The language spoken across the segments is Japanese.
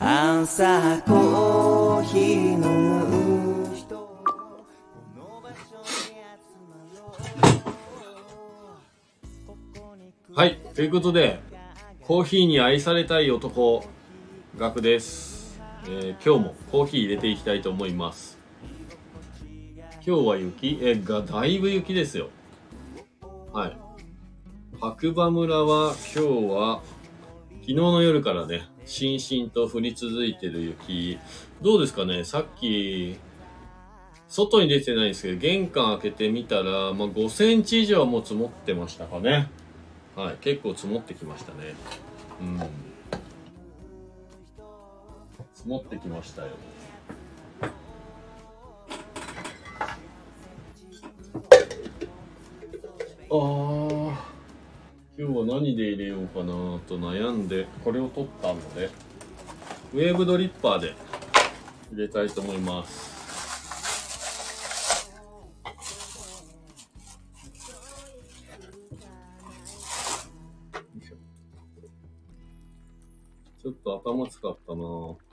朝コーヒー飲む人この場所に集まろうはい、ということで、コーヒーに愛されたい男、ガクです、えー今日もコーヒー入れていきたいと思います。今日は雪？えが、だいぶ雪ですよ。はい。白馬村は今日は、昨日の夜からね、しんしんと降り続いてる雪。どうですかね？さっき、外に出てないんですけど、玄関開けてみたら、まあ、5センチ以上はもう積もってましたかね。はい、結構積もってきましたね。うん。積もってきましたよ。あー、今日は何で入れようかなと悩んで、これを取ったので、ウェーブドリッパーで入れたいと思います。ちょっと頭使ったなぁ。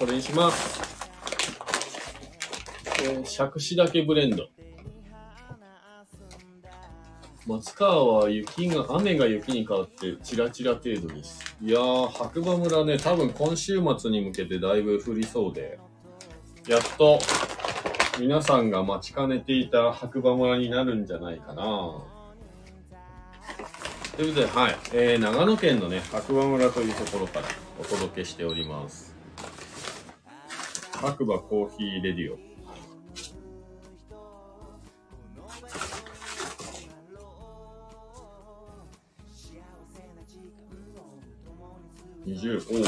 これにします。えー、杓子だけブレンド。松川は雪が、雨が雪に変わってチラチラ程度です。いやー、白馬村ね、多分今週末に向けてだいぶ降りそうで、やっと皆さんが待ちかねていた白馬村になるんじゃないかなということで、はい、えー、長野県のね、白馬村というところからお届けしております。白馬コーヒーレディオ。20、おお。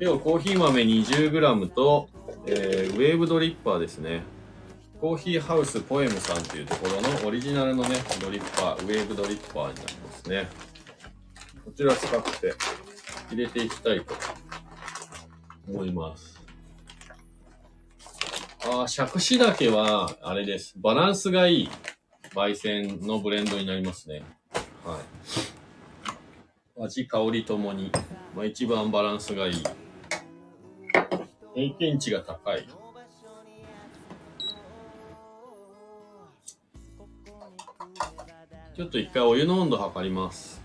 今日コーヒー豆 20g と、えー、ウェーブドリッパーですね。コーヒーハウスポエムさんというところのオリジナルのね、ドリッパー、ウェーブドリッパーになりますね。こちら使って入れていきたいと思います。ああ、杓子だけは、あれです。バランスがいい焙煎のブレンドになりますね。はい。味、香りともに、まあ、一番バランスがいい。平均値が高い。ちょっと一回お湯の温度測ります。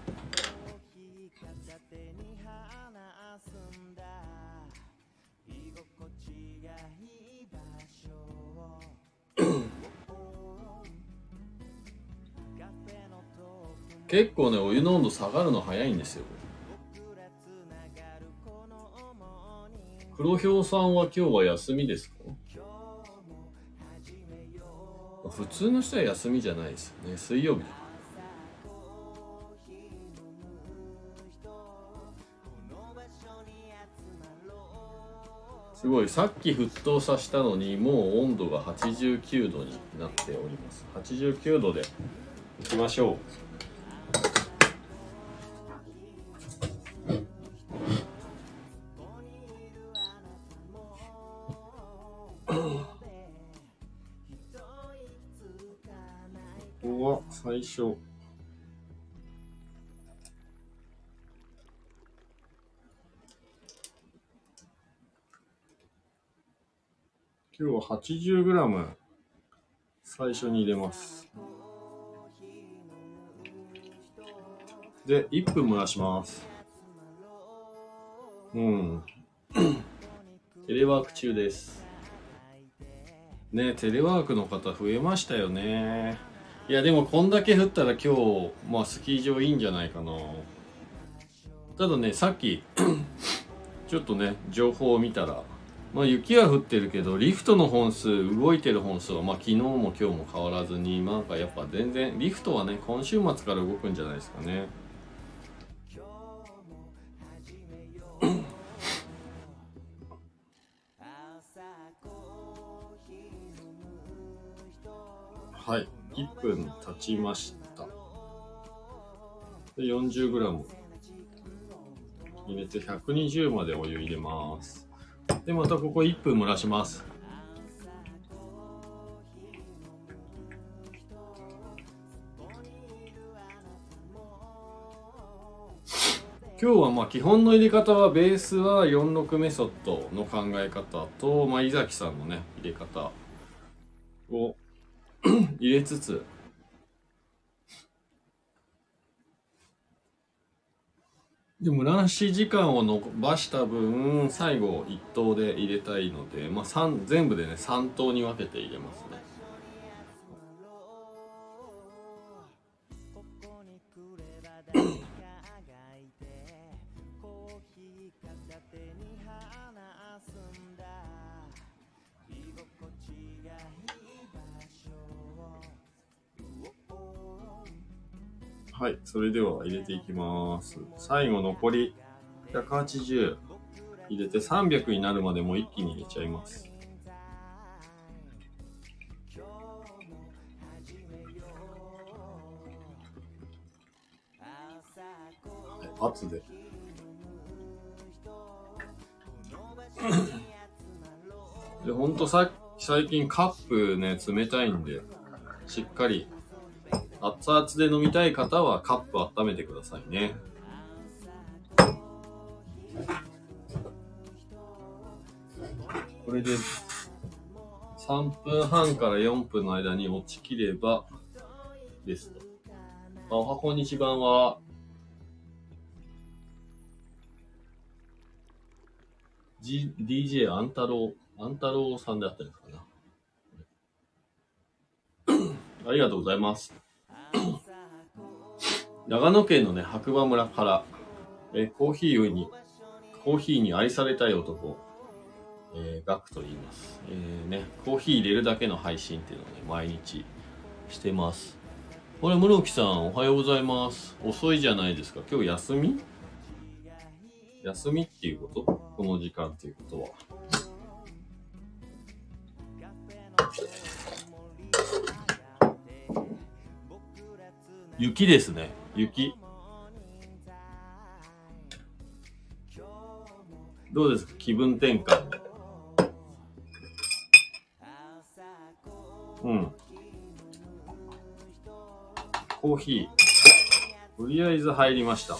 結構ね、お湯の温度下がるの早いんですよ。黒ひょうさんは今日は休みですか？普通の人は休みじゃないですよね。水曜日。すごい、さっき沸騰させたのに、もう温度が89度になっております。89度でいきましょう。は最初。今日は 80g 最初に入れます。で、1分蒸らします。うん。テレワーク中です。ねテレワークの方増えましたよね。いや、でもこんだけ降ったら今日、まあスキー場いいんじゃないかな。ただね、さっき、ちょっとね、情報を見たら、まあ雪は降ってるけど、リフトの本数、動いてる本数は、まあ昨日も今日も変わらずに、なんかやっぱ全然、リフトはね、今週末から動くんじゃないですかね。はい、1分経ちました。で 40g 入れて120までお湯入れます。でまたここ1分蒸らします。今日はまあ基本の入れ方はベースは46メソッドの考え方と、まあ、井崎さんのね入れ方を 入れつつ。でも乱視時間を伸ばした分最後1等で入れたいので、まあ、全部でね3等に分けて入れますね。れでは入れていきます。最後残り180入れて300になるまでもう一気に入れちゃいます。圧で。で、ほんとさ最近カップね、冷たいんで、しっかり熱々で飲みたい方はカップ温めてくださいね。これで3分半から4分の間に落ちきればですと。あおはこんにちばんは。G、DJ あんたろう、あんたろうさんであったんですかな。ありがとうございます。長野県のね、白馬村から、えーコーヒーに、コーヒーに愛されたい男、えーガクと言います。えーね、コーヒー入れるだけの配信っていうのをね、毎日してます。これ、室木さん、おはようございます。遅いじゃないですか。今日休み？休みっていうこと？この時間っていうことは。雪ですね。雪？どうですか？気分転換。うん。コーヒー。とりあえず入りました。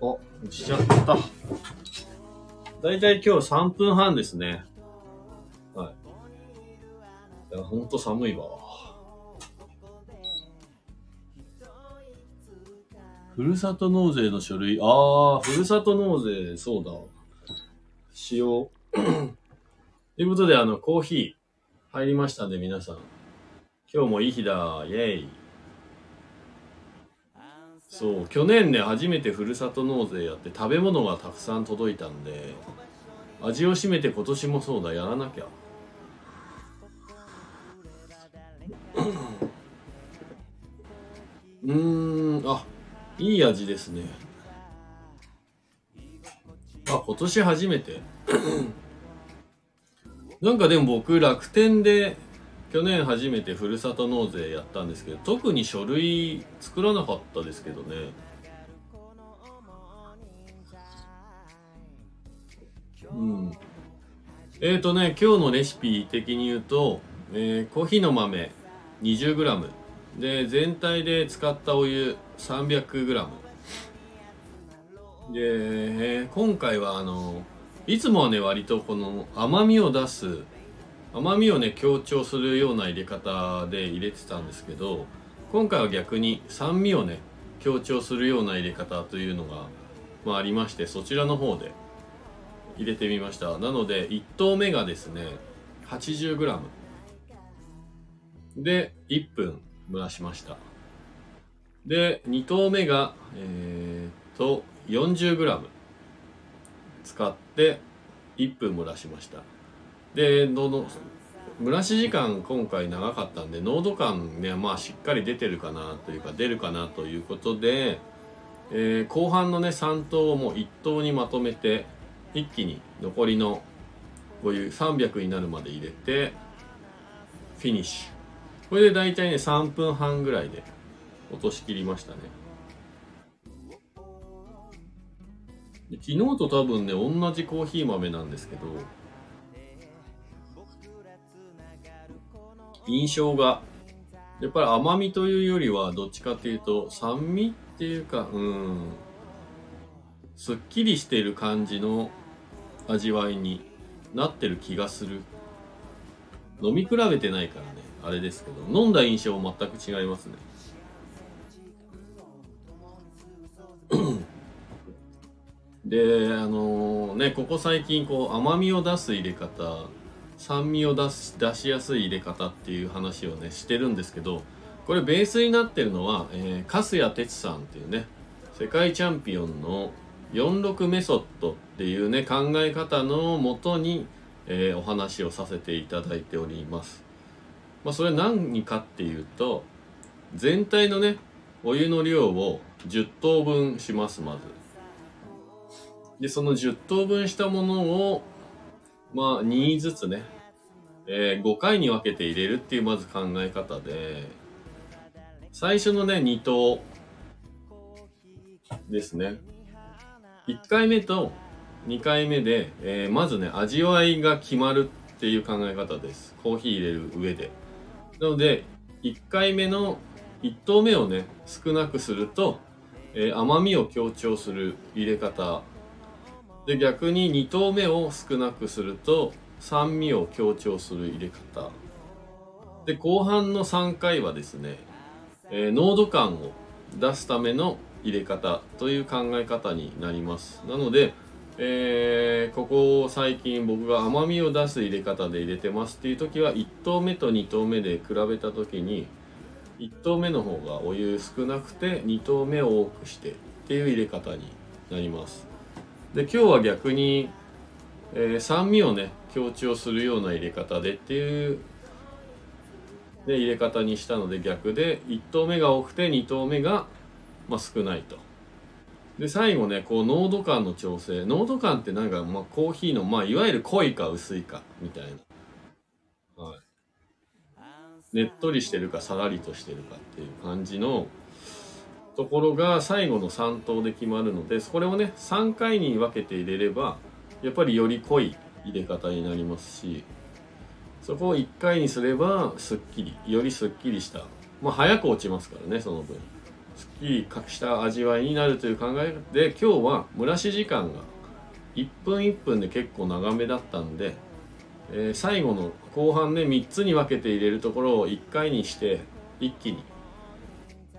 お、落ちちゃった。だいたい今日3分半ですね。や、ほんと寒いわ。ふるさと納税の書類。ああ、ふるさと納税、そうだ。しよう。ということで、あの、コーヒー入りましたんで、皆さん。今日もいい日だ。イェイ。そう、去年ね、初めてふるさと納税やって食べ物がたくさん届いたんで、味を占めて今年もそうだ、やらなきゃ。うーん、あ、いい味ですね。あ、今年初めて。なんかでも僕、楽天で去年初めてふるさと納税やったんですけど、特に書類作らなかったですけどね。うん。えーとね、今日のレシピ的に言うと、えーコーヒーの豆 20g で全体で使ったお湯 300g で、えー今回はあのいつもはね割とこの甘みを出す甘みをね強調するような入れ方で入れてたんですけど今回は逆に酸味をね強調するような入れ方というのが、まあ、ありましてそちらの方で入れてみました。なので1投目がですね 80g で1分。蒸らしました。で2投目がえーっと 40g 使って1分蒸らしました。でどの蒸らし時間今回長かったんで濃度感ねまあしっかり出てるかなというか出るかなということで、えー後半のね3投をもう1投にまとめて一気に残りのお湯300になるまで入れてフィニッシュ。これで大体ね3分半ぐらいで落としきりましたね。昨日と多分ね同じコーヒー豆なんですけど印象がやっぱり甘みというよりはどっちかっていうと酸味っていうかうんすっきりしてる感じの味わいになってる気がする。飲み比べてないからね。あれですけど飲んだ印象全く違いますね であのねここ最近こう甘みを出す入れ方酸味を出す出しやすい入れ方っていう話をねしてるんですけどこれベースになってるのは、えー、粕谷哲さんっていうね世界チャンピオンの46メソッドっていうね考え方のもとに、えー、お話をさせていただいております。まあ、それ何かっていうと全体のねお湯の量を10等分しますまず。でその10等分したものをまあ2ずつね、えー、5回に分けて入れるっていうまず考え方で最初のね2等ですね。1回目と2回目で、えー、まずね味わいが決まるっていう考え方です。コーヒー入れる上で。なので1回目の1投目をね少なくすると、えー、甘みを強調する入れ方。で逆に2投目を少なくすると酸味を強調する入れ方。で後半の3回はですね、えー、濃度感を出すための入れ方という考え方になります。なので、えー、ここ最近僕が甘みを出す入れ方で入れてますっていう時は1投目と2投目で比べた時に1投目の方がお湯少なくて2投目を多くしてっていう入れ方になりますで今日は逆に、えー、酸味をね強調するような入れ方でっていうで入れ方にしたので逆で1投目が多くて2投目が、まあ、少ないと。で最後ねこう濃度感の調整。濃度感ってなんか、まあ、コーヒーの、まあ、いわゆる濃いか薄いかみたいな、はい、ねっとりしてるかさらりとしてるかっていう感じのところが最後の3投で決まるのでこれをね3回に分けて入れればやっぱりより濃い入れ方になりますしそこを1回にすればすっきりよりすっきりした。まあ早く落ちますからねその分。すっきり隠した味わいになるという考えで今日は蒸らし時間が1分1分で結構長めだったんで、えー、最後の後半ね3つに分けて入れるところを1回にして一気に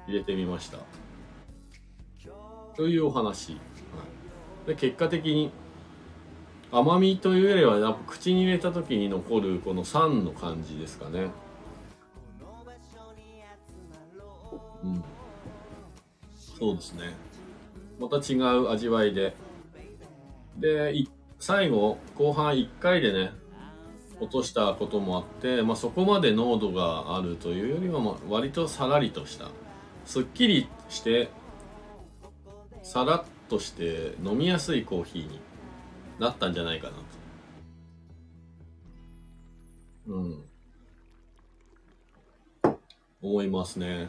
入れてみました。というお話、はい、で結果的に甘みというよりはやっぱ口に入れた時に残るこの酸の感じですかね。うん。そうですねまた違う味わいでで最後後半1回でね落としたこともあって、まあ、そこまで濃度があるというよりは、まあ、割とさらりとしたすっきりしてさらっとして飲みやすいコーヒーになったんじゃないかなと。うん。思いますね。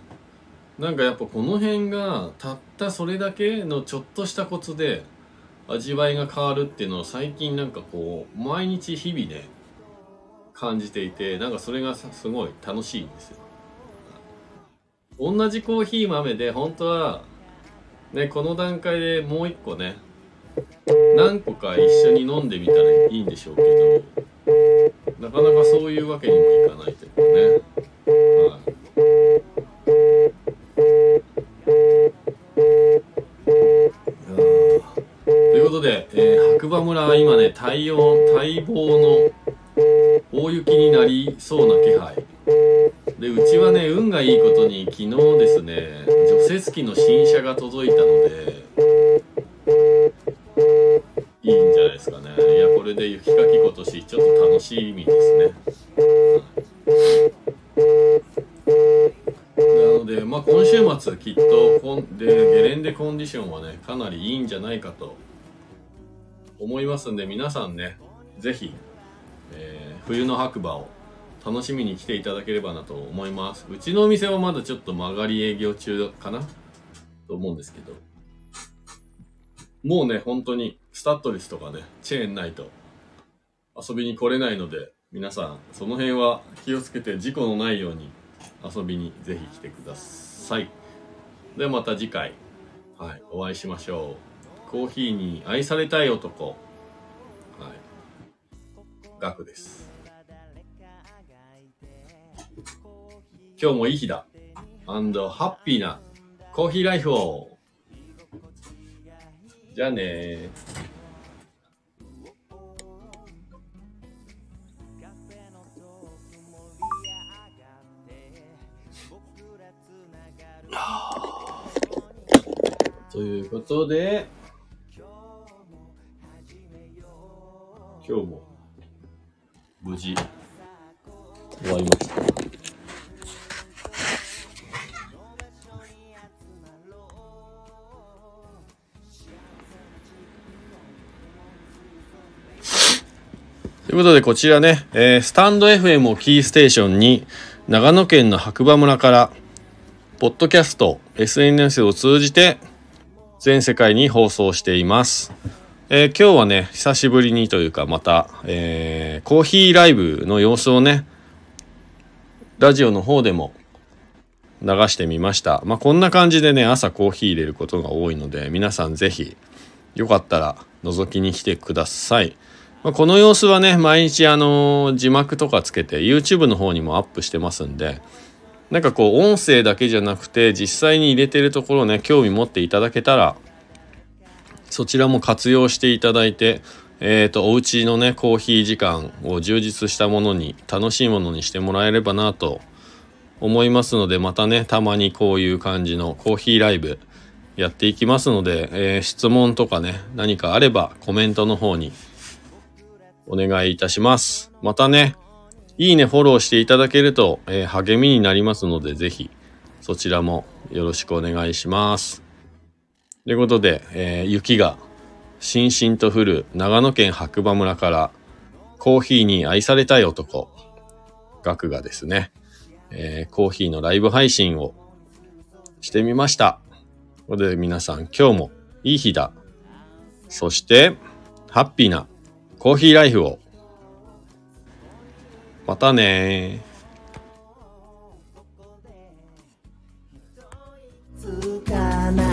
なんかやっぱこの辺がたったそれだけのちょっとしたコツで味わいが変わるっていうのを最近なんかこう毎日日々ね感じていてなんかそれがすごい楽しいんですよ。同じコーヒー豆で本当はね、この段階でもう一個ね、何個か一緒に飲んでみたらいいんでしょうけど、なかなかそういうわけにもいかないというかね。はい。ということで、村今ね、太陽、待望の大雪になりそうな気配。でうちはね運がいいことに昨日ですね除雪機の新車が届いたのでいいんじゃないですかね。いやこれで雪かき今年ちょっと楽しみですね、なのでまあ今週末きっとでゲレンデコンディションはねかなりいいんじゃないかと思いますんで皆さんね是非、えー、冬の白馬を楽しみに来ていただければなと思います。うちのお店はまだちょっと曲がり営業中かな？と思うんですけど。もうね本当にスタッドレスとかねチェーンないと遊びに来れないので皆さんその辺は気をつけて事故のないように遊びにぜひ来てください。ではまた次回はいお会いしましょう。コーヒーに愛されたい男はいガクです今日もいい日だ。アンドハッピーなコーヒーライフを。じゃあねー。ということで、事終わりました。ということでこちらね、えースタンド FM をキーステーションに長野県の白馬村からポッドキャスト SNS を通じて全世界に放送しています、えー今日はね久しぶりにというかまた、えーコーヒーライブの様子をねラジオの方でも流してみました。まあこんな感じでね朝コーヒー入れることが多いので皆さんぜひよかったら覗きに来てください。まあこの様子はね毎日あの字幕とかつけて YouTube の方にもアップしてますんでなんかこう音声だけじゃなくて実際に入れてるところをね興味持っていただけたらそちらも活用していただいてえー、とお家のねコーヒー時間を充実したものに楽しいものにしてもらえればなと思いますのでまたねたまにこういう感じのコーヒーライブやっていきますので、えー質問とかね何かあればコメントの方にお願いいたします。またねいいねフォローしていただけると、えー励みになりますのでぜひそちらもよろしくお願いします。ということで、えー、雪がしんしんと降る長野県白馬村からコーヒーに愛されたい男、ガクがですね、えー、コーヒーのライブ配信をしてみました。ということで皆さん今日もいい日だ。そして、ハッピーなコーヒーライフを。またねつかな